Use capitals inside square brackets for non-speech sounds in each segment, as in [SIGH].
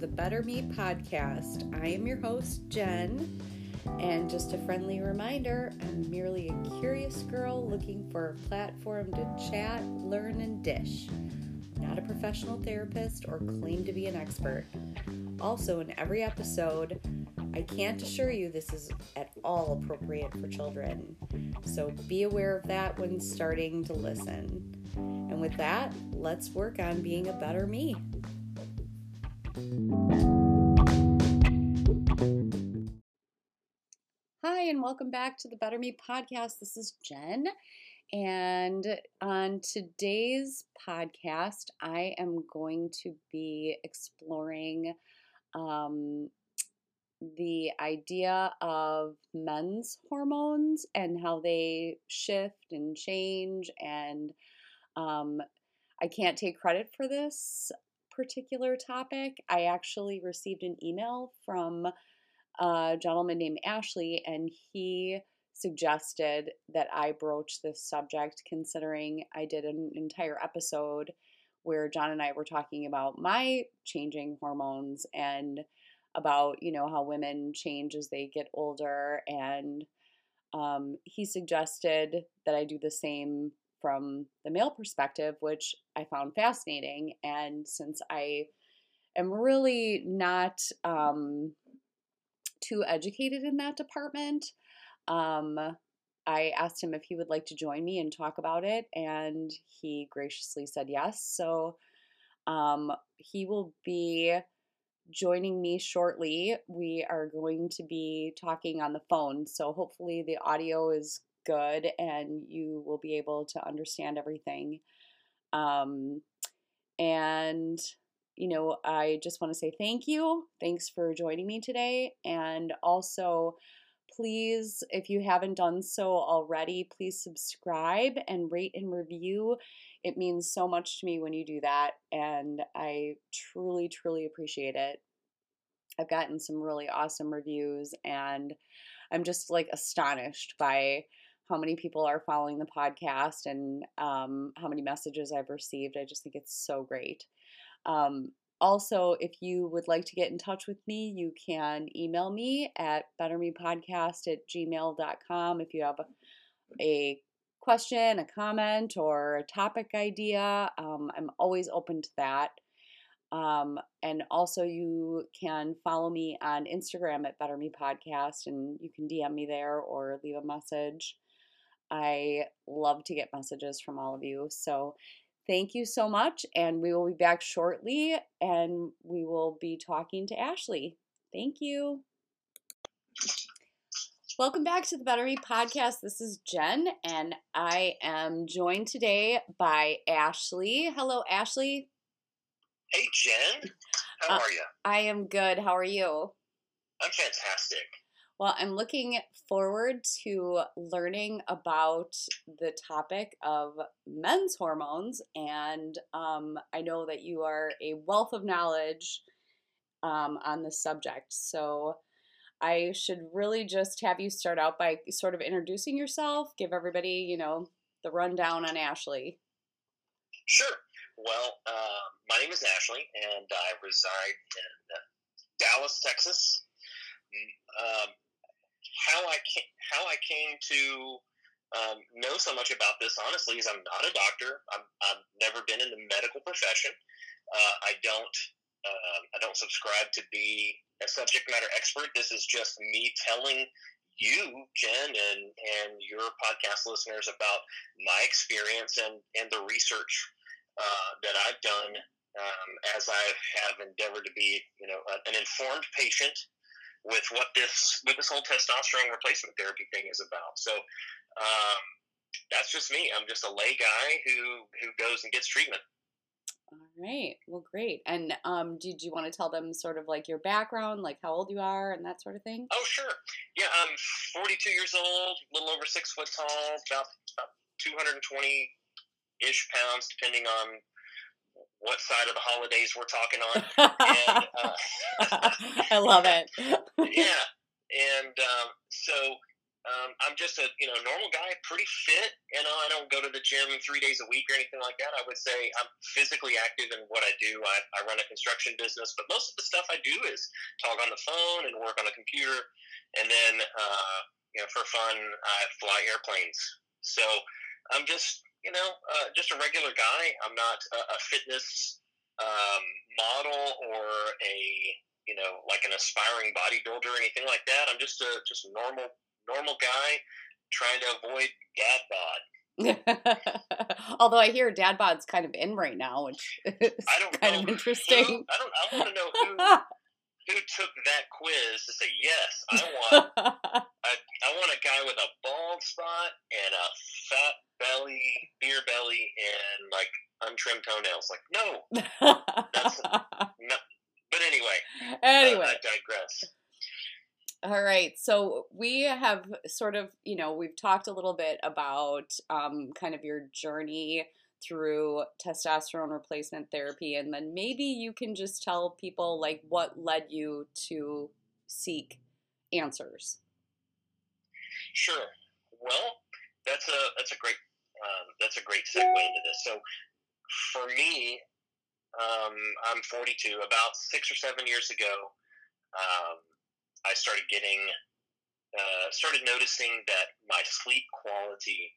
the Better Me podcast. I am your host, Jen, and just a friendly reminder I'm merely a curious girl looking for a platform to chat, learn, and dish. Not a professional therapist or claim to be an expert. Also, in every episode, I can't assure you this is at all appropriate for children. So be aware of that when starting to listen. And with that, let's work on being a better me. And welcome back to the Better Me podcast. This is Jen. And on today's podcast, I am going to be exploring um, the idea of men's hormones and how they shift and change. And um, I can't take credit for this particular topic. I actually received an email from a gentleman named Ashley, and he suggested that I broach this subject, considering I did an entire episode where John and I were talking about my changing hormones and about you know how women change as they get older and um, he suggested that i do the same from the male perspective which i found fascinating and since i am really not um, too educated in that department um, i asked him if he would like to join me and talk about it and he graciously said yes so um, he will be joining me shortly. We are going to be talking on the phone, so hopefully the audio is good and you will be able to understand everything. Um, and you know, I just want to say thank you. Thanks for joining me today. And also, please, if you haven't done so already, please subscribe and rate and review. It means so much to me when you do that, and I truly, truly appreciate it. I've gotten some really awesome reviews, and I'm just like astonished by how many people are following the podcast and um, how many messages I've received. I just think it's so great. Um, also, if you would like to get in touch with me, you can email me at bettermepodcast at gmail.com if you have a, a question, a comment, or a topic idea. Um, I'm always open to that. Um, and also, you can follow me on Instagram at Better Me Podcast, and you can DM me there or leave a message. I love to get messages from all of you. So, thank you so much. And we will be back shortly, and we will be talking to Ashley. Thank you. Welcome back to the Better Me podcast. This is Jen, and I am joined today by Ashley. Hello, Ashley. Hey, Jen. How Uh, are you? I am good. How are you? I'm fantastic. Well, I'm looking forward to learning about the topic of men's hormones, and um, I know that you are a wealth of knowledge um, on this subject. So I should really just have you start out by sort of introducing yourself, give everybody, you know, the rundown on Ashley. Sure. Well, uh, my name is Ashley, and I reside in Dallas, Texas. Mm, Um, how I came, how I came to um, know so much about this, honestly, is I'm not a doctor. I'm, I've never been in the medical profession. Uh, I don't uh, I don't subscribe to be a subject matter expert. This is just me telling you, Jen, and and your podcast listeners about my experience and and the research uh, that I've done um, as I have endeavored to be, you know, an informed patient with what this with this whole testosterone replacement therapy thing is about. So um, that's just me. I'm just a lay guy who who goes and gets treatment. All right. Well, great. And um, did you want to tell them sort of like your background, like how old you are and that sort of thing? Oh, sure. Yeah, I'm 42 years old, a little over six foot tall, about, about 220 ish pounds, depending on what side of the holidays we're talking on. and [LAUGHS] uh, I love it. [LAUGHS] yeah, [LAUGHS] and um, so um, I'm just a you know normal guy, pretty fit. You know, I don't go to the gym three days a week or anything like that. I would say I'm physically active in what I do. I, I run a construction business, but most of the stuff I do is talk on the phone and work on the computer, and then uh, you know for fun I fly airplanes. So I'm just you know uh, just a regular guy. I'm not a, a fitness um, model or a you know like an aspiring bodybuilder or anything like that. I'm just a just a normal normal guy trying to avoid dad bod. [LAUGHS] Although I hear dad bod's kind of in right now, which [LAUGHS] is kind of interesting. Who, I don't. I want to know who [LAUGHS] who took that quiz to say yes. I want. I, I want a guy with a bald spot and a fat belly, beer belly, and like untrimmed toenails. Like no, that's [LAUGHS] no. But anyway, anyway, uh, I digress. All right. So we have sort of, you know, we've talked a little bit about um, kind of your journey through testosterone replacement therapy. And then maybe you can just tell people like what led you to seek answers. Sure. Well, that's a that's a great um, that's a great segue into this. So for me, um, I'm 42. About six or seven years ago, um, I started getting, uh, started noticing that my sleep quality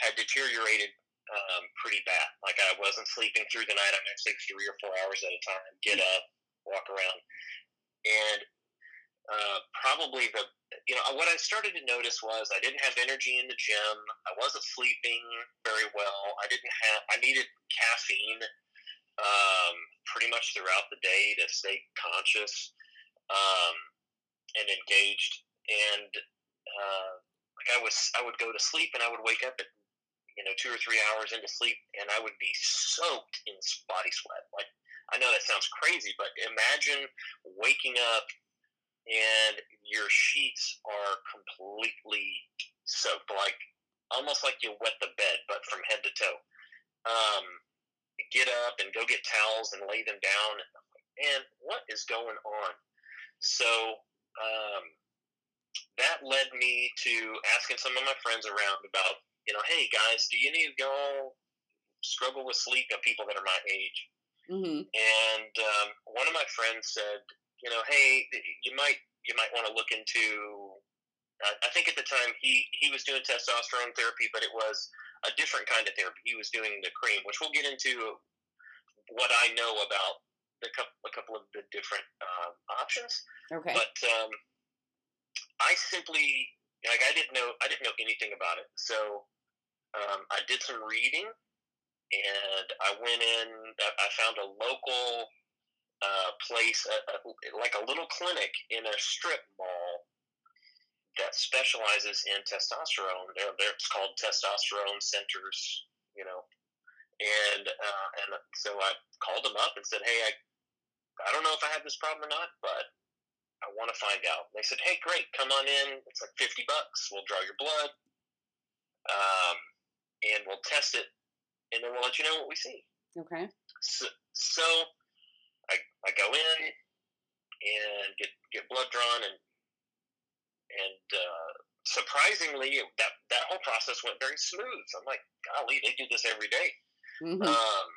had deteriorated um, pretty bad. Like I wasn't sleeping through the night. I might sleep three or four hours at a time, get up, walk around, and uh, probably the you know what I started to notice was I didn't have energy in the gym. I wasn't sleeping very well. I didn't have. I needed caffeine um, pretty much throughout the day to stay conscious. Um, and engaged. And uh, like I was, I would go to sleep and I would wake up at you know two or three hours into sleep, and I would be soaked in body sweat. Like I know that sounds crazy, but imagine waking up and your sheets are completely soaked, like almost like you wet the bed, but from head to toe. Um, get up and go get towels and lay them down. And what is going on? So um, that led me to asking some of my friends around about, you know, hey guys, do you need to go struggle with sleep of people that are my age? Mm-hmm. And um, one of my friends said, you know, hey, you might you might want to look into. Uh, I think at the time he he was doing testosterone therapy, but it was a different kind of therapy. He was doing the cream, which we'll get into what I know about a couple, a couple of the different um, options. Okay. But um, I simply like I didn't know I didn't know anything about it, so um, I did some reading, and I went in. I found a local uh, place, a, a, like a little clinic in a strip mall that specializes in testosterone. They're, they're, it's called Testosterone Centers, you know. And uh, and so I called them up and said, "Hey, I I don't know if I have this problem or not, but I want to find out. And they said, hey, great, come on in. It's like 50 bucks. We'll draw your blood um, and we'll test it and then we'll let you know what we see. Okay. So, so I, I go in and get, get blood drawn and, and, uh, surprisingly that, that whole process went very smooth. So I'm like, golly, they do this every day. Mm-hmm. Um,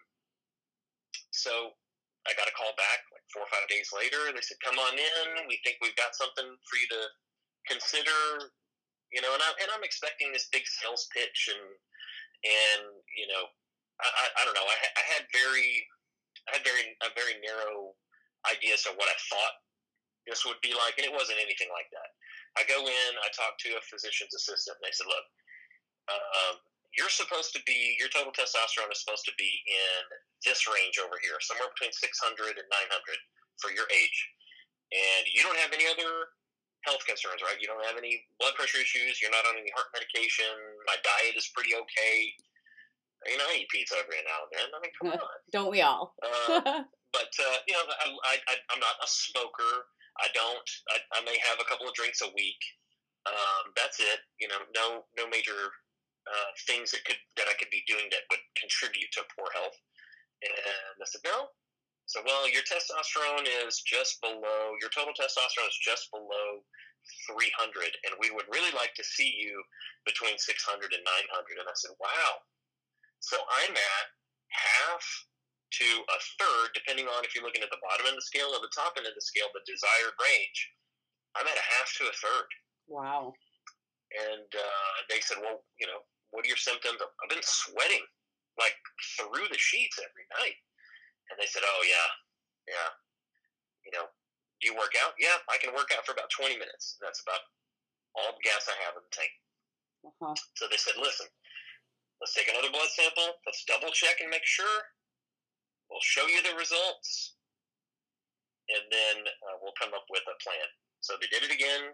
so I got a call back like four or five days later. They said, "Come on in. We think we've got something for you to consider." You know, and, I, and I'm expecting this big sales pitch, and and you know, I, I, I don't know. I, I had very, I had very a very narrow ideas of what I thought this would be like, and it wasn't anything like that. I go in, I talk to a physician's assistant, and they said, "Look, um, you're supposed to be your total testosterone is supposed to be in this range over here, somewhere between 600 and 900 for your age, and you don't have any other health concerns, right? You don't have any blood pressure issues. You're not on any heart medication. My diet is pretty okay. You know, I eat pizza every now and then. I mean, come [LAUGHS] on. don't we all? uh, [LAUGHS] but uh, you know, I, I, I'm not a smoker. I don't. I, I may have a couple of drinks a week. Um, that's it. You know, no no major uh, things that could that I could be doing that would contribute to poor health. And I said, no. So, well, your testosterone is just below, your total testosterone is just below 300, and we would really like to see you between 600 and 900. And I said, wow. So I'm at half to a third, depending on if you're looking at the bottom end of the scale or the top end of the scale, the desired range. I'm at a half to a third. Wow. And uh, they said, well, you know, what are your symptoms? I've been sweating like through the sheets every night. And they said, oh, yeah, yeah. You know, do you work out? Yeah, I can work out for about 20 minutes. That's about all the gas I have in the tank. Uh-huh. So they said, listen, let's take another blood sample. Let's double check and make sure We'll show you the results, and then uh, we'll come up with a plan. So they did it again,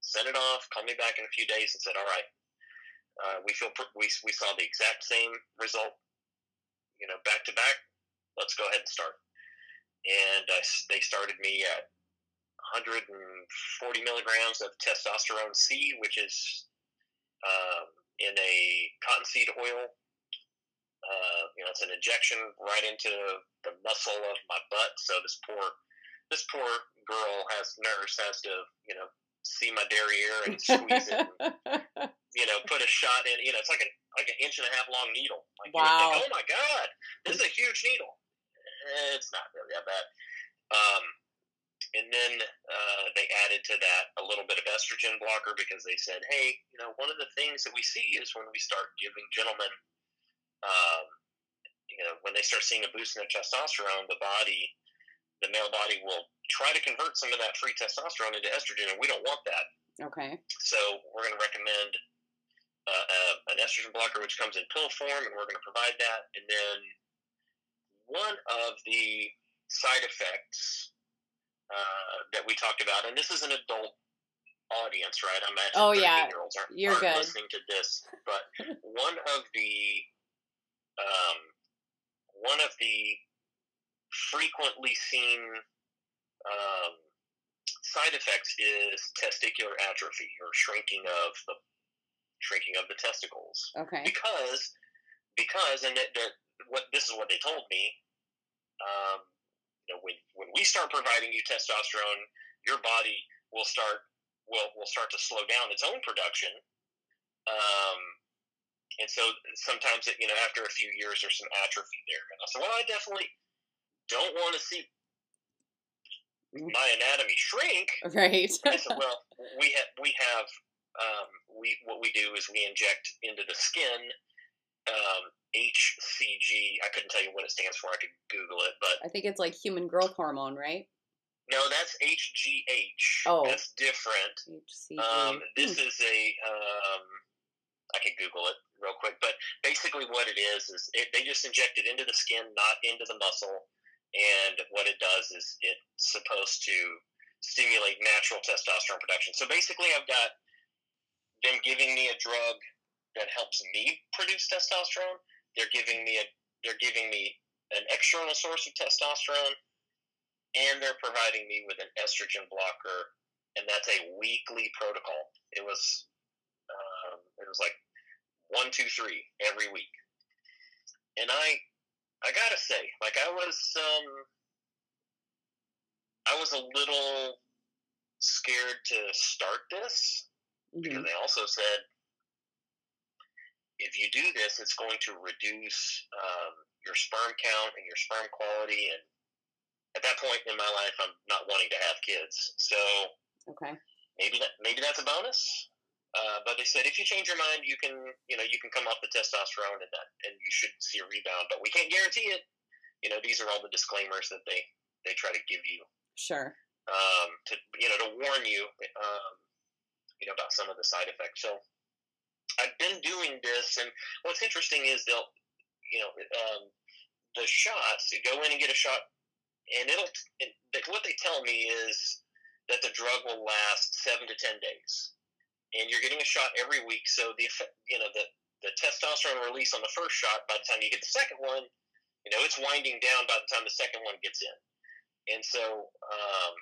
sent it off, called me back in a few days, and said, "All right, uh, we feel pr- we we saw the exact same result, you know, back to back. Let's go ahead and start." And uh, they started me at 140 milligrams of testosterone C, which is um, in a cottonseed oil uh, you know, it's an injection right into the muscle of my butt. So this poor, this poor girl has nurse has to, you know, see my derriere and squeeze it. And, [LAUGHS] you know, put a shot in. You know, it's like a like an inch and a half long needle. Like, wow! Think, oh my god, this is a huge needle. It's not really that bad. Um, and then uh, they added to that a little bit of estrogen blocker because they said, hey, you know, one of the things that we see is when we start giving gentlemen um, you know, when they start seeing a boost in their testosterone, the body, the male body will try to convert some of that free testosterone into estrogen, and we don't want that. Okay. So we're going to recommend uh, uh, an estrogen blocker, which comes in pill form, and we're going to provide that. And then one of the side effects uh, that we talked about, and this is an adult audience, right? I'm actually oh yeah, year olds aren't, you're aren't good. listening to this, but [LAUGHS] one of the um, one of the frequently seen um, side effects is testicular atrophy or shrinking of the shrinking of the testicles. Okay. Because because and that, that what this is what they told me. Um, you know, when when we start providing you testosterone, your body will start will will start to slow down its own production. Um, and so sometimes, it, you know, after a few years, there's some atrophy there. And I said, well, I definitely don't want to see mm. my anatomy shrink. Right. [LAUGHS] I said, well, we have we have um, we what we do is we inject into the skin um, HCG. I couldn't tell you what it stands for. I could Google it, but I think it's like human growth hormone, right? No, that's HGH. Oh, that's different. HCG. Um, this hmm. is a um, I could Google it real quick. But basically, what it is is it, they just inject it into the skin, not into the muscle. And what it does is it's supposed to stimulate natural testosterone production. So basically, I've got them giving me a drug that helps me produce testosterone. They're giving me a they're giving me an external source of testosterone, and they're providing me with an estrogen blocker, and that's a weekly protocol. It was um, it was like one, two, three every week. And I, I gotta say, like I was, um, I was a little scared to start this mm-hmm. because they also said if you do this, it's going to reduce um, your sperm count and your sperm quality. And at that point in my life, I'm not wanting to have kids. So okay, maybe that maybe that's a bonus. Uh, but they said if you change your mind, you can you know you can come off the testosterone and that and you should see a rebound, but we can't guarantee it. You know these are all the disclaimers that they they try to give you. Sure. Um, to you know to warn you, um, you know about some of the side effects. So I've been doing this, and what's interesting is they'll you know um, the shots. You go in and get a shot, and it'll it, what they tell me is that the drug will last seven to ten days and you're getting a shot every week. So the you know the the testosterone release on the first shot, by the time you get the second one, you know it's winding down by the time the second one gets in. And so, um,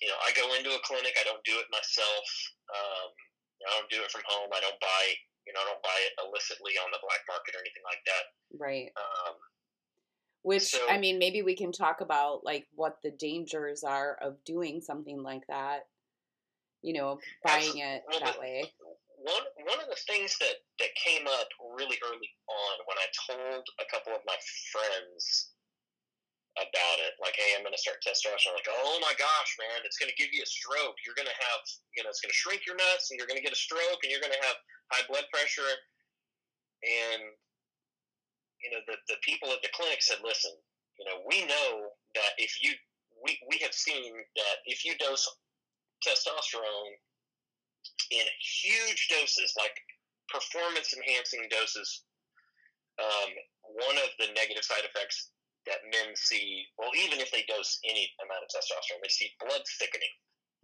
you know, I go into a clinic. I don't do it myself. Um, I don't do it from home. I don't buy, you know, I don't buy it illicitly on the black market or anything like that. Right. Um, Which so, I mean, maybe we can talk about like what the dangers are of doing something like that you know, buying it well, that way. One one of the things that that came up really early on when I told a couple of my friends about it, like, hey, I'm going to start testosterone. Like, oh my gosh, man, it's going to give you a stroke. You're going to have, you know, it's going to shrink your nuts, and you're going to get a stroke, and you're going to have high blood pressure. And you know, the the people at the clinic said, listen, you know, we know that if you we, we have seen that if you dose testosterone in huge doses, like performance enhancing doses, um, one of the negative side effects that men see, well, even if they dose any amount of testosterone, they see blood thickening.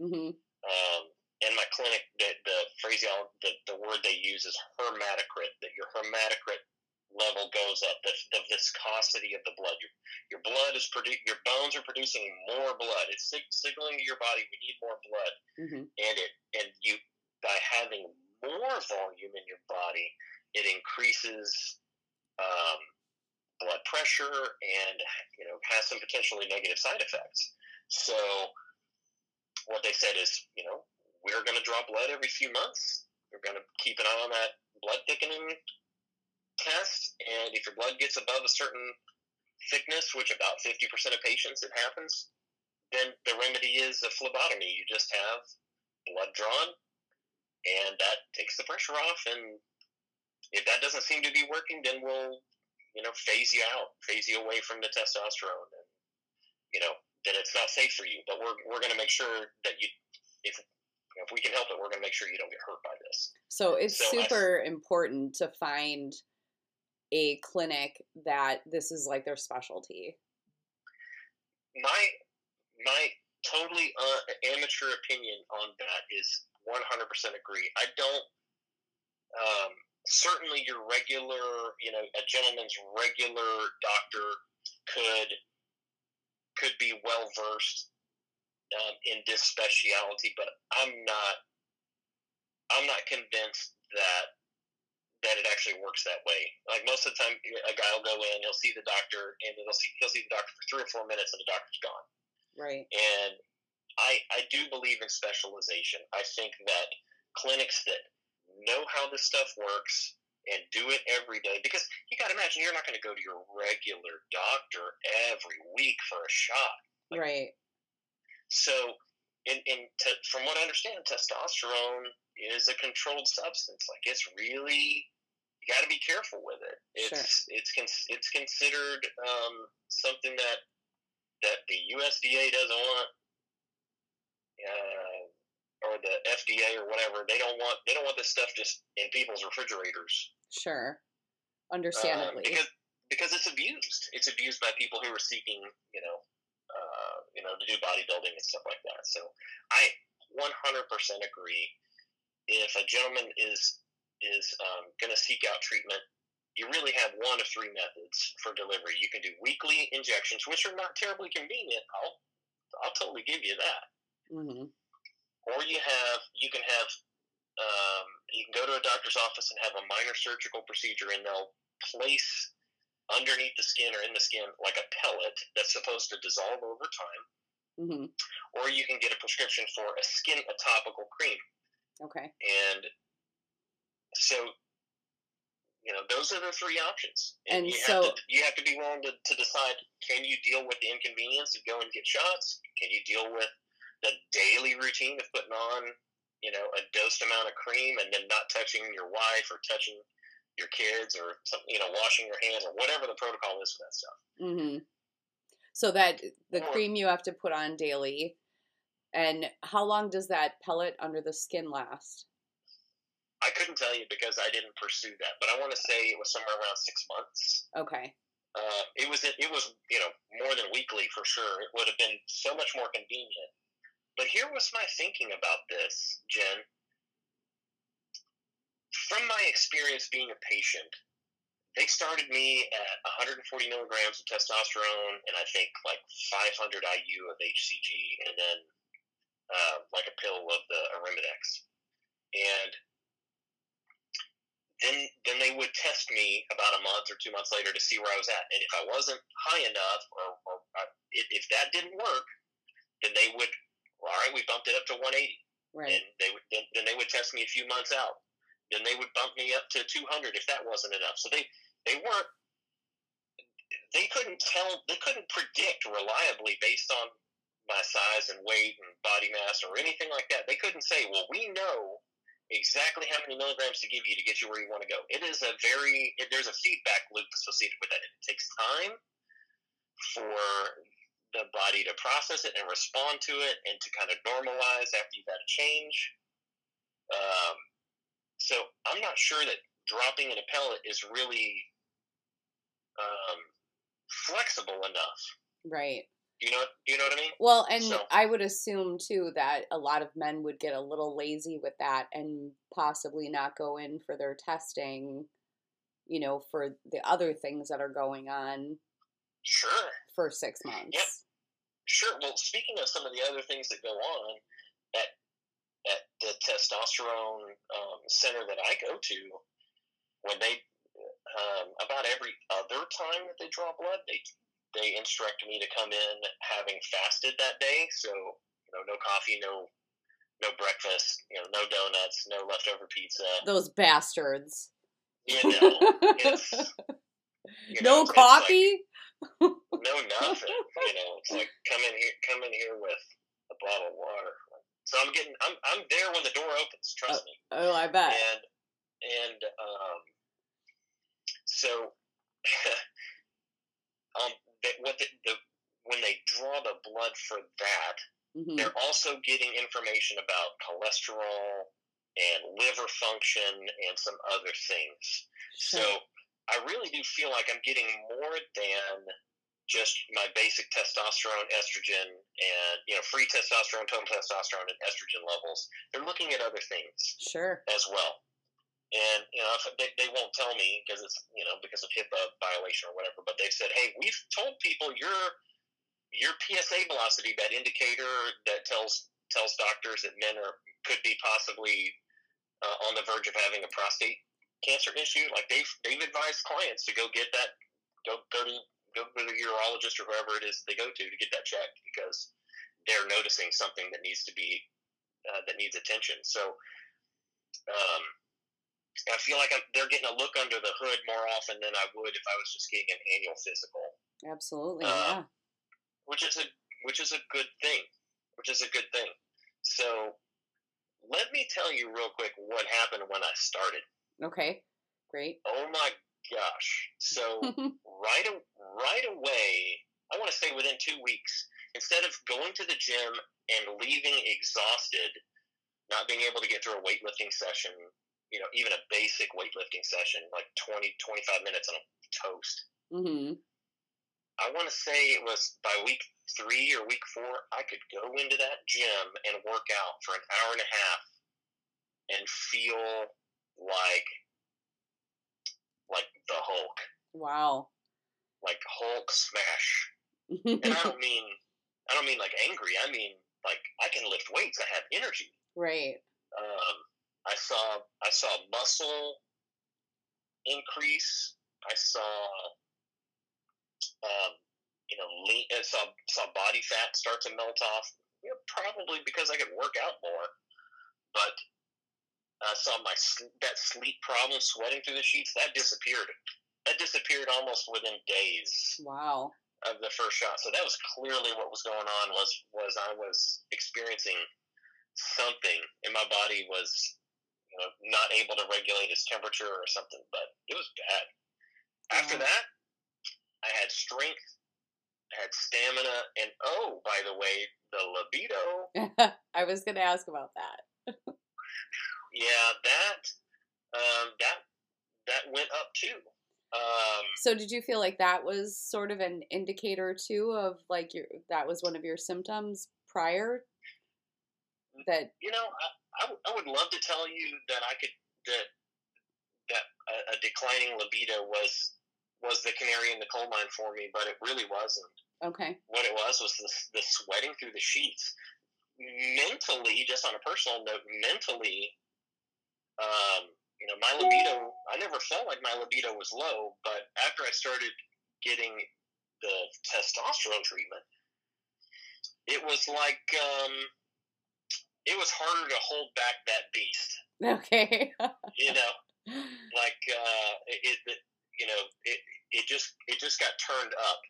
Mm-hmm. Um, in my clinic, the, the phraseology, the, the word they use is hematocrit, that your hematocrit level goes up, the, the viscosity of the blood. Your, your blood is producing, your bones are producing more blood. It's sig- signaling to your body we need more blood, mm-hmm. and it and you by having more volume in your body, it increases um, blood pressure and you know has some potentially negative side effects. So what they said is, you know, we're going to draw blood every few months. We're going to keep an eye on that blood thickening test, and if your blood gets above a certain thickness, which about 50% of patients it happens, then the remedy is a phlebotomy. You just have blood drawn, and that takes the pressure off. And if that doesn't seem to be working, then we'll, you know, phase you out, phase you away from the testosterone, and you know, that it's not safe for you. But we're we're going to make sure that you, if if we can help it, we're going to make sure you don't get hurt by this. So it's so super I, important to find a clinic that this is like their specialty? My my totally uh, amateur opinion on that is 100% agree. I don't. Um, certainly, your regular, you know, a gentleman's regular doctor could could be well versed um, in this specialty, but I'm not. I'm not convinced that that it actually works that way. Like most of the time, a guy will go in, he'll see the doctor, and he'll see he'll see the doctor for three or four minutes, and the doctor's gone. Right. And I I do believe in specialization. I think that clinics that know how this stuff works and do it every day because you got to imagine you're not going to go to your regular doctor every week for a shot. Like, right. So, in, in to, from what I understand, testosterone is a controlled substance. Like it's really you got to be careful with it. It's sure. it's it's considered um, something that that the USDA doesn't want, uh, or the FDA or whatever. They don't want they don't want this stuff just in people's refrigerators. Sure, understandably, um, because because it's abused. It's abused by people who are seeking, you know, uh, you know, to do bodybuilding and stuff like that. So I 100% agree if a gentleman is is um, going to seek out treatment, you really have one of three methods for delivery. You can do weekly injections, which are not terribly convenient. I'll I'll totally give you that. Mm-hmm. Or you have you can have um, you can go to a doctor's office and have a minor surgical procedure, and they'll place underneath the skin or in the skin like a pellet that's supposed to dissolve over time. Mm-hmm. Or you can get a prescription for a skin a topical cream Okay. And so, you know, those are the three options. And, and you so have to, you have to be willing to, to decide: can you deal with the inconvenience of going and get shots? Can you deal with the daily routine of putting on, you know, a dosed amount of cream and then not touching your wife or touching your kids or something, you know, washing your hands or whatever the protocol is for that stuff. Mm-hmm. So that the or, cream you have to put on daily and how long does that pellet under the skin last? I couldn't tell you because I didn't pursue that, but I want to say it was somewhere around six months. Okay. Uh, it was it was you know more than weekly for sure. It would have been so much more convenient. But here was my thinking about this, Jen. From my experience being a patient, they started me at 140 milligrams of testosterone and I think like 500 IU of HCG, and then uh, like a pill of the Arimidex, and then then they would test me about a month or two months later to see where I was at, and if I wasn't high enough, or, or uh, if that didn't work, then they would, well, all right, we bumped it up to 180. Right. And they would then, then they would test me a few months out. Then they would bump me up to 200 if that wasn't enough. So they they weren't they couldn't tell they couldn't predict reliably based on my size and weight and body mass or anything like that. They couldn't say, well, we know exactly how many milligrams to give you to get you where you want to go. It is a very it, there's a feedback loop associated with that. It takes time for the body to process it and respond to it and to kind of normalize after you've had a change. Um, so I'm not sure that dropping in a pellet is really um, flexible enough. Right. You know, you know what I mean? Well, and So- I would assume too that a lot of men would get a little lazy with that and possibly not go in for their testing, you know, for the other things that are going on Sure, for six months. Sure. Well, speaking of some of the other things that go on at at the testosterone um, center that I go to, when they um, about every other time that they draw blood, they they instruct me to come in having fasted that day. So you know, no coffee, no no breakfast, you know, no donuts, no leftover pizza. Those bastards. You know, [LAUGHS] you know, no it's like- coffee? No nothing. You know, it's like come in here, come in here with a bottle of water. So I'm getting, I'm, I'm there when the door opens. Trust me. Oh, I bet. And and um, so [LAUGHS] um, they, what the, the when they draw the blood for that, Mhm. they're also getting information about cholesterol and liver function and some other things. So Sure. I really do feel like I'm getting more than just my basic testosterone, estrogen, and you know, free testosterone, total testosterone, and estrogen levels. They're looking at other things Sure. as well. And you know, if they, they won't tell me because it's you know because of HIPAA violation or whatever. But they've said, hey, we've told people your your PSA velocity, that indicator that tells tells doctors that men are could be possibly uh, on the verge of having a prostate cancer issue. Like they've they've advised clients to go get that go go to go to the urologist or whoever it is they go to to get that checked because they're noticing something that needs to be uh, that needs attention. So. Um, I feel like I'm, they're getting a look under the hood more often than I would if I was just getting an annual physical, Absolutely. Uh, yeah. which is a which is a good thing, which is a good thing. So, let me tell you real quick what happened when I started. Okay. Great. Oh my gosh! So [LAUGHS] right a- right away, I want to say within two weeks, instead of going to the gym and leaving exhausted, not being able to get through a weightlifting session, you know, even a basic weightlifting session, like 20, 25 minutes on a toast. hmm I want to say it was by week three or week four, I could go into that gym and work out for an hour and a half and feel like like the Hulk, Wow. like Hulk smash. And I don't [LAUGHS] mean I don't mean like angry. I mean like I can lift weights. I have energy. right. Um, I saw I saw muscle increase. I saw um, you know lean, I saw saw body fat start to melt off. You know, probably because I could work out more, but I saw my that sleep problem, sweating through the sheets, that disappeared. That disappeared almost within days Wow. of the first shot. So that was clearly what was going on. Was was I was experiencing something, and my body was you know not able to regulate its temperature or something. But it was bad. After that, I had strength, I had stamina, and oh, by the way, the libido. [LAUGHS] I was going to ask about that. [LAUGHS] Yeah, that um, that that went up too. Um, So did you feel like that was sort of an indicator too of like your that was one of your symptoms prior that you know, I, I, w- I would love to tell you that I could that that a, a declining libido was was the canary in the coal mine for me, but it really wasn't. okay. What it was was the, the sweating through the sheets. Mentally, just on a personal note, mentally, um, you know, my libido. I never felt like my libido was low, but after I started getting the testosterone treatment, it was like um, it was harder to hold back that beast. Okay. you know, [LAUGHS] like uh, it, it, you know, it it just it just got turned up.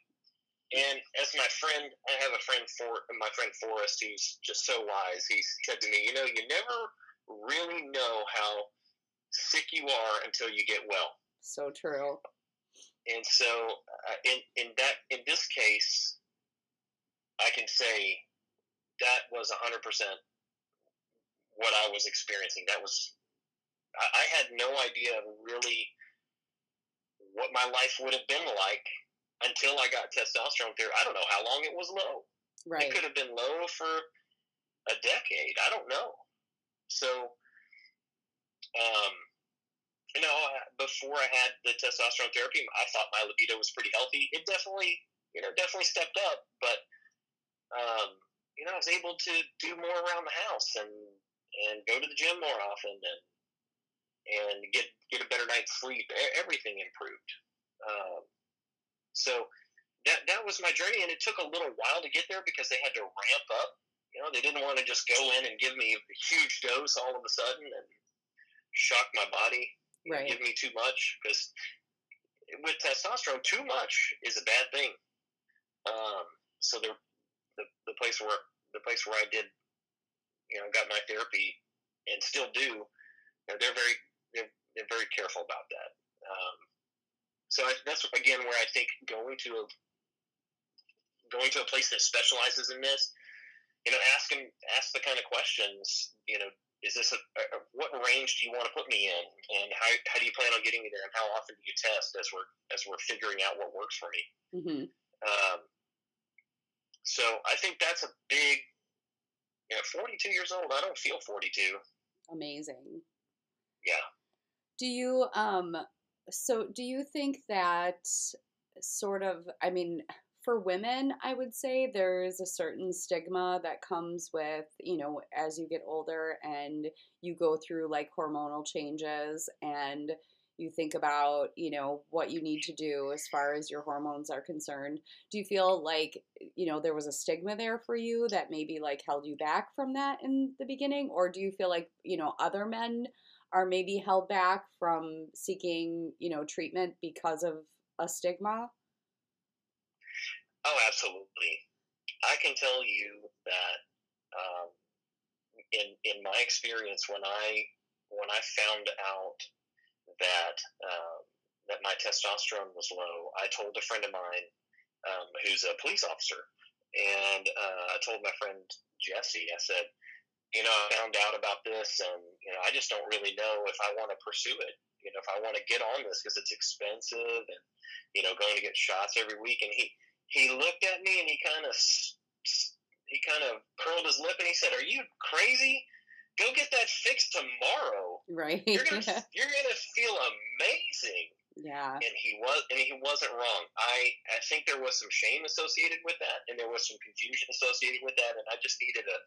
And as my friend, I have a friend for my friend Forrest, who's just so wise. He said to me, "You know, you never really know how sick you are until you get well." So true. And so, uh, in in that in this case, I can say that was hundred percent what I was experiencing. That was I, I had no idea really what my life would have been like until I got testosterone therapy. I don't know how long it was low. Right. It could have been low for a decade. I don't know. So, um, you know, before I had the testosterone therapy, I thought my libido was pretty healthy. It definitely, you know, definitely stepped up, but, um, you know, I was able to do more around the house and, and go to the gym more often and, and get, get a better night's sleep. Everything improved. Um, so that, that was my journey and it took a little while to get there because they had to ramp up. You know, they didn't want to just go in and give me a huge dose all of a sudden and shock my body right. give me too much because with testosterone, too much is a bad thing. Um, so the, the the place where the place where I did, you know, got my therapy and still do, they're very they're, they're very careful about that. Um, so I, that's again where I think going to a going to a place that specializes in this, you know, ask them ask the kind of questions, you know, is this a, a, what range do you want to put me in? And how, how do you plan on getting me there? And how often do you test as we're as we're figuring out what works for me? Mm-hmm. um, so i think that's a big you know 42 years old i don't feel 42 amazing. Yeah. Do you um so do you think that sort of i mean for women, I would say there's a certain stigma that comes with, you know, as you get older and you go through like hormonal changes and you think about, you know, what you need to do as far as your hormones are concerned. Do you feel like, you know, there was a stigma there for you that maybe like held you back from that in the beginning? Or do you feel like, you know, other men are maybe held back from seeking, you know, treatment because of a stigma? Oh, absolutely. I can tell you that um, in in my experience, when I when I found out that um, that my testosterone was low, I told a friend of mine um, who's a police officer, and uh, I told my friend Jesse. I said, you know, I found out about this, and you know, I just don't really know if I want to pursue it. You know, if I want to get on this because it's expensive, and you know, going to get shots every week. And he he looked at me and he kind of he kind of curled his lip and he said, "Are you crazy? Go get that fixed tomorrow. Right? You're gonna [LAUGHS] you're gonna feel amazing." Yeah. And he was and he wasn't wrong. I I think there was some shame associated with that, and there was some confusion associated with that, and I just needed a,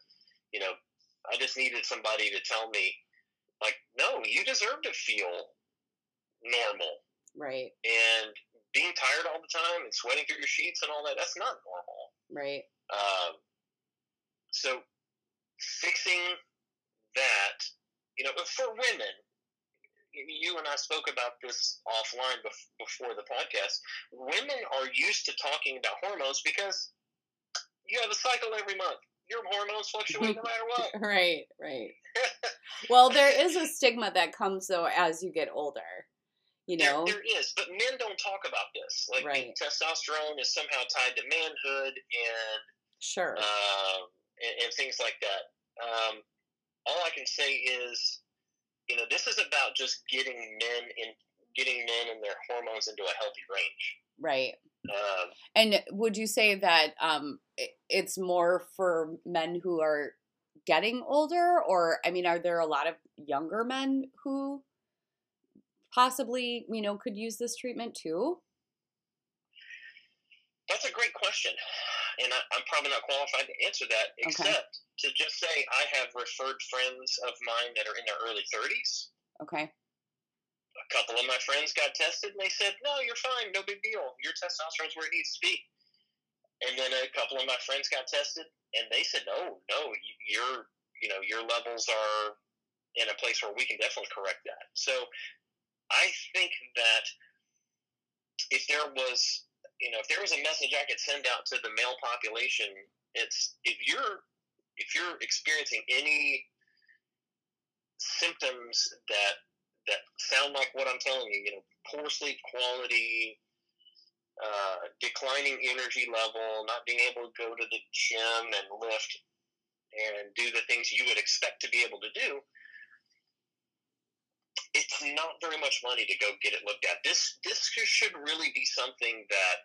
you know, I just needed somebody to tell me, like, no, you deserve to feel normal. Right. And being tired all the time and sweating through your sheets and all that, that's not normal. Right. Um, so fixing that, you know, for women, you and I spoke about this offline before the podcast. Women are used to talking about hormones because you have a cycle every month. Your hormones fluctuate no matter what. [LAUGHS] right, right. [LAUGHS] well, there is a stigma that comes though as you get older. You know, there, there is, but men don't talk about this. Like right. testosterone is somehow tied to manhood and sure, um, and, and, things like that. Um, all I can say is, you know, this is about just getting men in, getting men and their hormones into a healthy range. Right. Um, and would you say that um, it's more for men who are getting older, or I mean, are there a lot of younger men who possibly, you know, could use this treatment too? That's a great question. And I, am probably not qualified to answer that, except okay. to just say I have referred friends of mine that are in their early 30s. Okay. A couple of my friends got tested and they said, no, you're fine, no big deal. Your testosterone's where it needs to be. And then a couple of my friends got tested and they said, no, no, you're you know your levels are in a place where we can definitely correct that. So I think that if there was you know if there was a message I could send out to the male population, it's if you're if you're experiencing any symptoms that that sound like what I'm telling you, you know, poor sleep quality, uh, declining energy level, not being able to go to the gym and lift and do the things you would expect to be able to do, it's not very much money to go get it looked at. This this should really be something that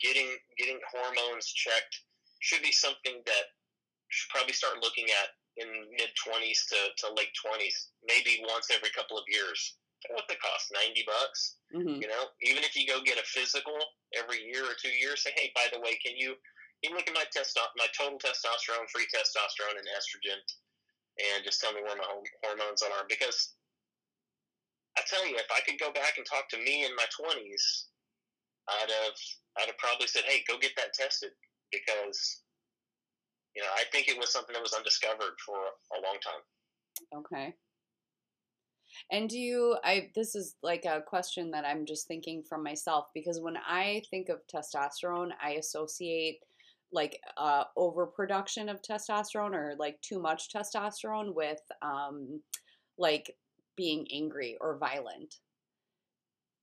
getting getting hormones checked should be something that should probably start looking at in mid twenties to, to late twenties, maybe once every couple of years. What the cost? Ninety bucks. Mm-hmm. You know, even if you go get a physical every year or two years, say, hey, by the way, can you you look at my testo- my total testosterone, free testosterone, and estrogen, and just tell me where my hormones are. Because I tell you, if I could go back and talk to me in my twenties, I'd have I'd have probably said, "Hey, go get that tested," because you know I think it was something that was undiscovered for a long time. Okay. And do you I this is like a question that I'm just thinking from myself because when I think of testosterone, I associate like uh, overproduction of testosterone or like too much testosterone with um, like being angry or violent.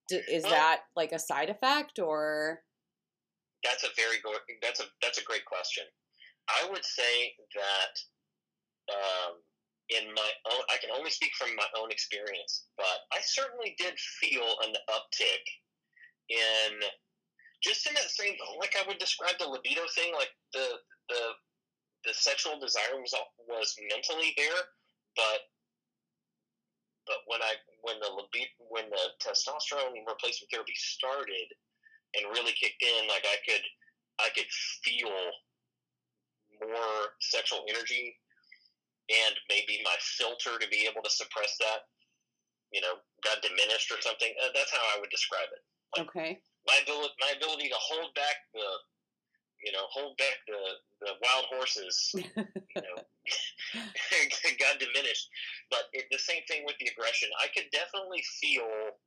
D- is well, that like a side effect or? That's a very good. That's a that's a great question. I would say that um, in my own, I can only speak from my own experience, but I certainly did feel an uptick in just in that same like I would describe the libido thing, like the the the sexual desire was was mentally there, but but when I when the libido when the testosterone replacement therapy started and really kicked in, like I could I could feel more sexual energy and maybe my filter to be able to suppress that, you know, got diminished or something. Uh, that's how I would describe it. Like, okay my ability my ability to hold back the you know hold back the the wild horses [LAUGHS] you know [LAUGHS] got diminished. But it, the same thing with the aggression. I could definitely feel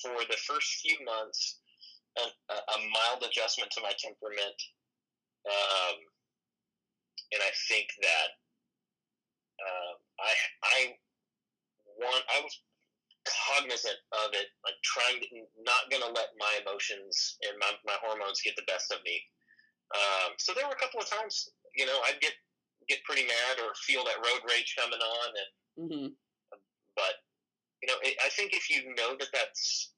for the first few months a, a mild adjustment to my temperament. Um, and i think that um, i i want i was cognizant of it, like trying to not going to let my emotions and my, my hormones get the best of me. Um, so there were a couple of times, you know, I'd get get pretty mad or feel that road rage coming on, and mm-hmm. but you know, I think if you know that that's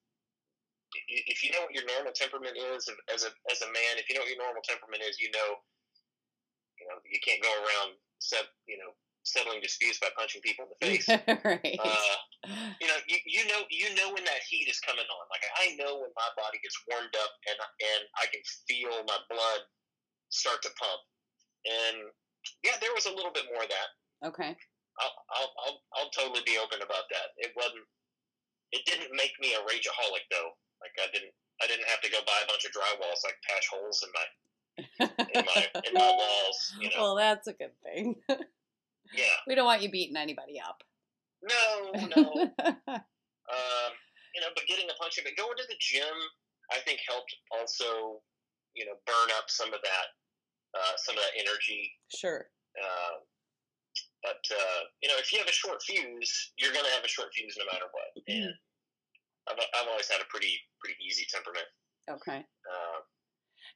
if you know what your normal temperament is as a as a man, if you know what your normal temperament is, you know, you know, you can't go around, set, you know, settling disputes by punching people in the face. [LAUGHS] right. Uh, you know, you, you know, you know when that heat is coming on. Like I know when my body gets warmed up and and I can feel my blood start to pump. And yeah, there was a little bit more of that. Okay. I'll I'll I'll, I'll totally be open about that. It wasn't. It didn't make me a rageaholic though. Like I didn't. I didn't have to go buy a bunch of drywall so I could patch holes in my in my in my [LAUGHS] walls. You know? Well, that's a good thing. [LAUGHS] Yeah. We don't want you beating anybody up. No, no. [LAUGHS] um, you know, but getting a punch but going to the gym, I think helped also, you know, burn up some of that, uh, some of that energy. Sure. Uh, but uh, you know, if you have a short fuse, you're going to have a short fuse no matter what. Mm-hmm. And I've, I've always had a pretty pretty easy temperament. Okay. Uh,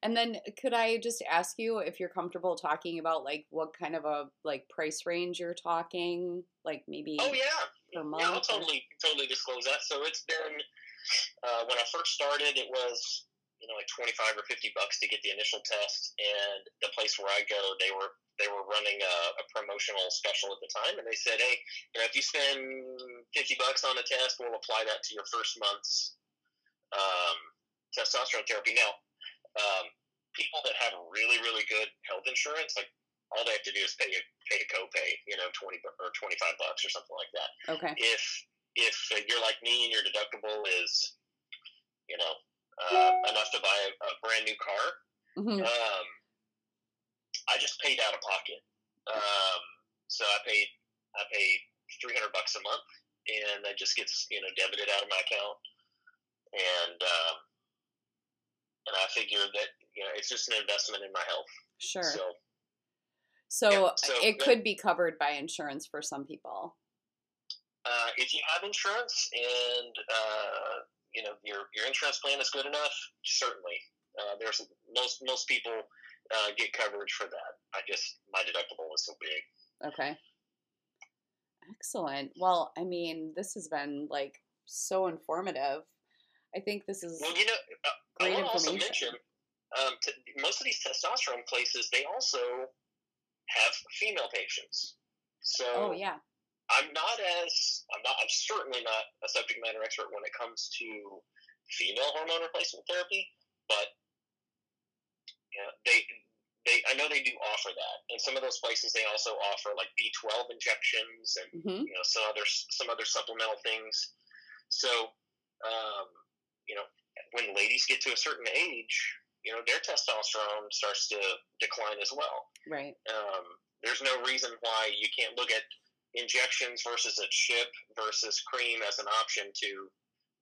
and then could I just ask you if you're comfortable talking about like what kind of a like price range you're talking, like maybe? Oh yeah, yeah, I'll totally totally disclose that. So it's been uh, when I first started, it was you know like twenty five or fifty bucks to get the initial test, and the place where I go, they were they were running a, a promotional special at the time, and they said, hey, you know, if you spend fifty bucks on a test, we'll apply that to your first month's um, testosterone therapy. Now um, people that have really really good health insurance, like all they have to do is pay a pay a copay, you know, twenty or twenty five bucks or something like that. Okay. If if you're like me and your deductible is, you know, uh, enough to buy a, a brand new car, mm-hmm. um, I just paid out of pocket. Um, so I paid I paid three hundred bucks a month, and that just gets you know debited out of my account, and um, and I figure that you know it's just an investment in my health. Sure. So So, Yeah, so it could be covered by insurance for some people. uh, if you have insurance and uh, you know your your insurance plan is good enough, certainly uh, there's most most people uh, get coverage for that. I just my deductible is so big. Okay. Excellent. Well, I mean, this has been like so informative. I think this is Well, you know, uh, I want to also mention um, t- most of these testosterone places they also have female patients. So Oh yeah. I'm not as I'm not I'm certainly not a subject matter expert when it comes to female hormone replacement therapy, but you know, they they I know they do offer that, and some of those places they also offer like B12 injections and hmm you know some other some other supplemental things. So um, you know when ladies get to a certain age, you know their testosterone starts to decline as well Right. um, there's no reason why you can't look at injections versus a chip versus cream as an option to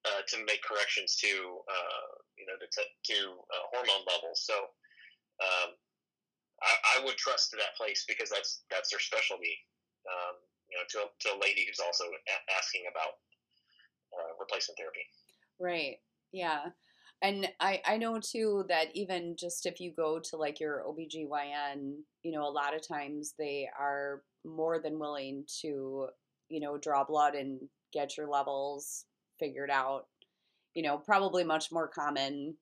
uh, to make corrections to uh, you know to, to uh, hormone levels. So um, I, I would trust that place because that's that's their specialty. Um, you know, to a, to a lady who's also a- asking about uh, replacement therapy. Right. Yeah. And I, I know too that even just if you go to like your OBGYN, you know, a lot of times they are more than willing to, you know, draw blood and get your levels figured out. You know, probably much more common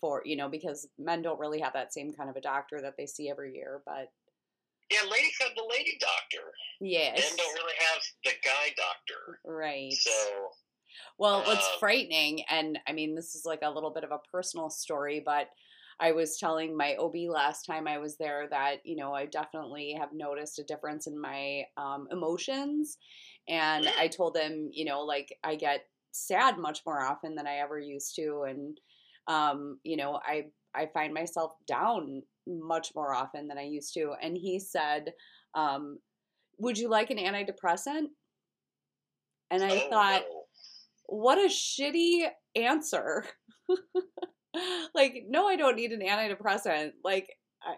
for, you know, because men don't really have that same kind of a doctor that they see every year. But Yeah, ladies have the lady doctor. yes. Men don't really have the guy doctor. Right. So Well, what's Um, frightening, and I mean, this is like a little bit of a personal story, but I was telling my OB last time I was there that, you know, I definitely have noticed a difference in my um, emotions. And. I told him, you know, like I get sad much more often than I ever used to. And, um, you know, I, I find myself down much more often than I used to. And he said, um, Would you like an antidepressant? And I oh, thought, no. what a shitty answer. [LAUGHS] [LAUGHS] like, no, I don't need an antidepressant. Like, I,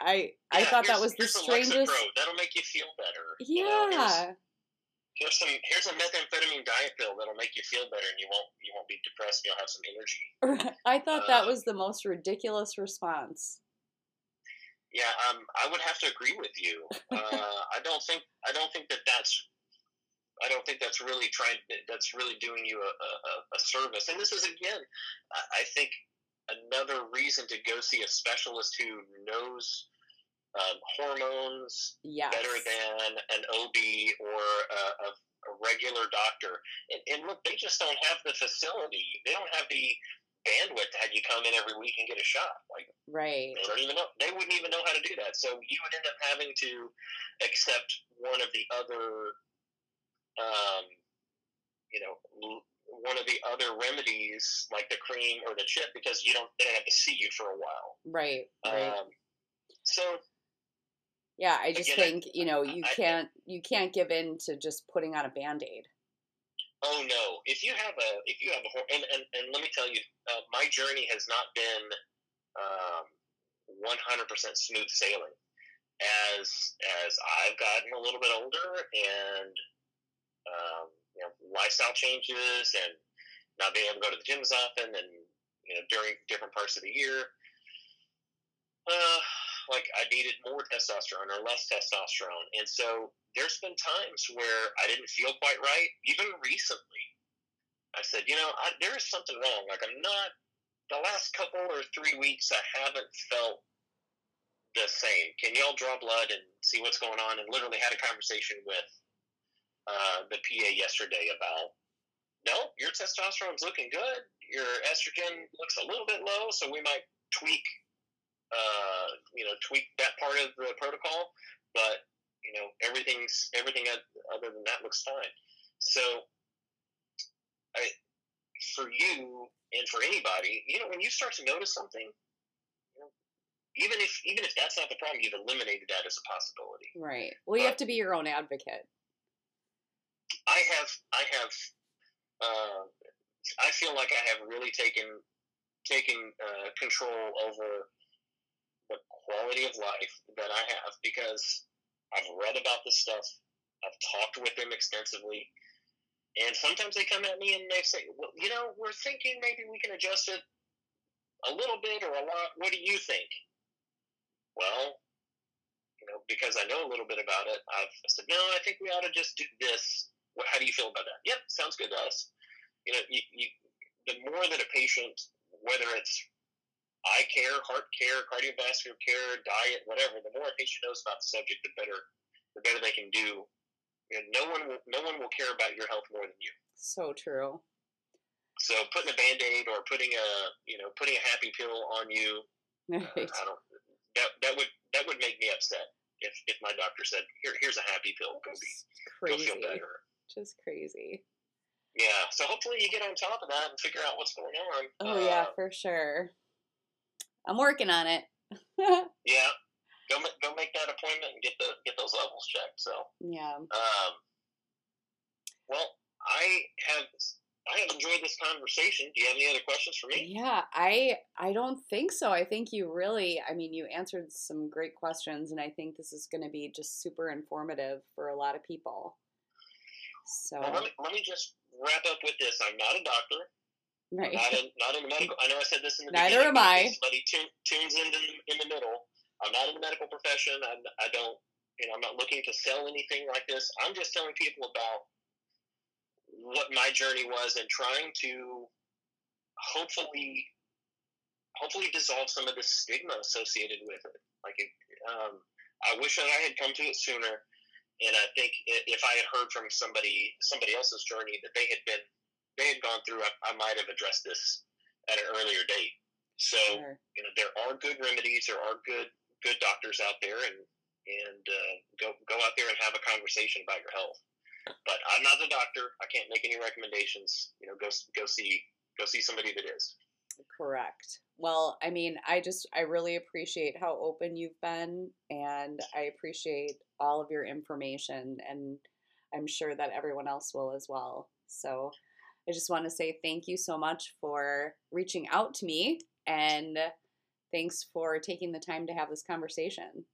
I, I Yeah, thought that was the strangest. Lexapro. That'll make you feel better. You know, here's, Yeah, here's some here's a methamphetamine diet pill that'll make you feel better, and you won't you won't be depressed. You'll have some energy. I thought that Uh, was the most ridiculous response. Yeah, um, I would have to agree with you. Uh, [LAUGHS] I don't think I don't think that that's I don't think that's really trying. That's really doing you a, a, a service. And this is again, I I think another reason to go see a specialist who knows um, hormones Yes. better than an OB or a, a, a regular doctor. And, and look, they just don't have the facility. They don't have the bandwidth to have you come in every week and get a shot. Like right. they don't even know. They wouldn't even know how to do that. So you would end up having to accept one of the other, um, you know. One of the other remedies, like the cream or the chip, because you don't they don't have to see you for a while. Right. Right. Um, so yeah, I just again, I- think you know you I- can't you can't give in to just putting on a band aid. Oh no! If you have a, if you have a, and and, and let me tell you, uh, my journey has not been one hundred percent smooth sailing. As as I've gotten a little bit older, and um, you know, lifestyle changes, and not being able to go to the gym as often, and you know, during different parts of the year, uh, like I needed more testosterone or less testosterone, and so there's been times where I didn't feel quite right. Even recently, I said, you know, I, there is something wrong. Like I'm not. The last couple or three weeks, I haven't felt the same. Can y'all draw blood and see what's going on? And literally had a conversation with uh, the PA yesterday about, no, your testosterone's looking good. Your estrogen looks a little bit low, so we might tweak, uh, you know, tweak that part of the protocol. But you know, everything's everything other than that looks fine. So, I, for you and for anybody, you know, when you start to notice something, you know, even if even if that's not the problem, you've eliminated that as a possibility. Right. Well, you have to be your own advocate. I have I have uh, I feel like I have really taken taken uh, control over the quality of life that I have because I've read about this stuff. I've talked with them extensively. And sometimes they come at me and they say, well, you know, we're thinking maybe we can adjust it a little bit or a lot. What do you think? Well, you know, because I know a little bit about it, I've said, no, I think we ought to just do this. What, how do you feel about that? Yep, sounds good to us. You know, you, you, the more that a patient, whether it's eye care, heart care, cardiovascular care, diet, whatever, the more a patient knows about the subject, the better, the better they can do. And no one will, no one will care about your health more than you. So true. So putting a band aid or putting a, you know, putting a happy pill on you, right. [LAUGHS] uh, I don't, that that would that would make me upset if if my doctor said here here's a happy pill go be crazy. go feel better just crazy yeah so hopefully you get on top of that and figure out what's going on oh uh, yeah for sure i'm working on it [LAUGHS] yeah go go make that appointment and get the get those levels checked so yeah um well i have I have enjoyed this conversation. Do you have any other questions for me? Yeah, I I don't think so. I think you really, I mean, you answered some great questions, and I think this is going to be just super informative for a lot of people. So well, let, me, let me just wrap up with this. I'm not a doctor. Right. Not in, not in the medical. I know I said this in the Neither beginning. am I. Somebody tunes in in the middle. I'm not in the medical profession. I'm, I don't. You know, I'm not looking to sell anything like this. I'm just telling people about what my journey was and trying to hopefully hopefully dissolve some of the stigma associated with it. Like, it, um, I wish that I had come to it sooner. And I think if I had heard from somebody somebody else's journey that they had been they had gone through, I, I might have addressed this at an earlier date. So sure. you know there are good remedies, there are good good doctors out there, and and uh, go go out there and have a conversation about your health. But I'm not the doctor. I can't make any recommendations. You know, go go see go see somebody that is. Correct. Well, I mean, I just I really appreciate how open you've been and I appreciate all of your information and I'm sure that everyone else will as well. So, I just want to say thank you so much for reaching out to me and thanks for taking the time to have this conversation.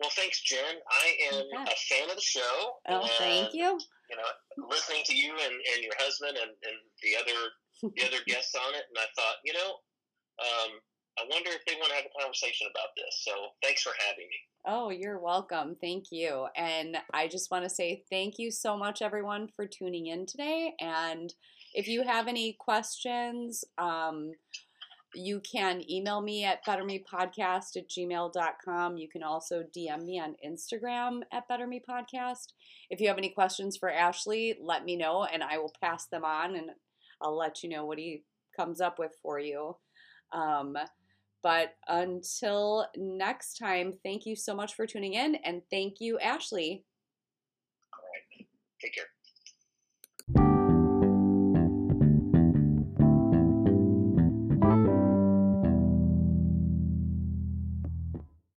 Well, thanks, Jen. I am a fan of the show. Oh, and, thank you. You know, listening to you and, and your husband and, and the other the other guests on it, and I thought, you know, um, I wonder if they want to have a conversation about this. So, thanks for having me. Oh, you're welcome. Thank you. And I just want to say thank you so much, everyone, for tuning in today. And if you have any questions, um, you can email me at bettermepodcast at gmail.com. You can also DM me on Instagram at bettermepodcast. If you have any questions for Ashley, let me know and I will pass them on and I'll let you know what he comes up with for you. Um, but until next time, thank you so much for tuning in and thank you, Ashley. All right. Take care.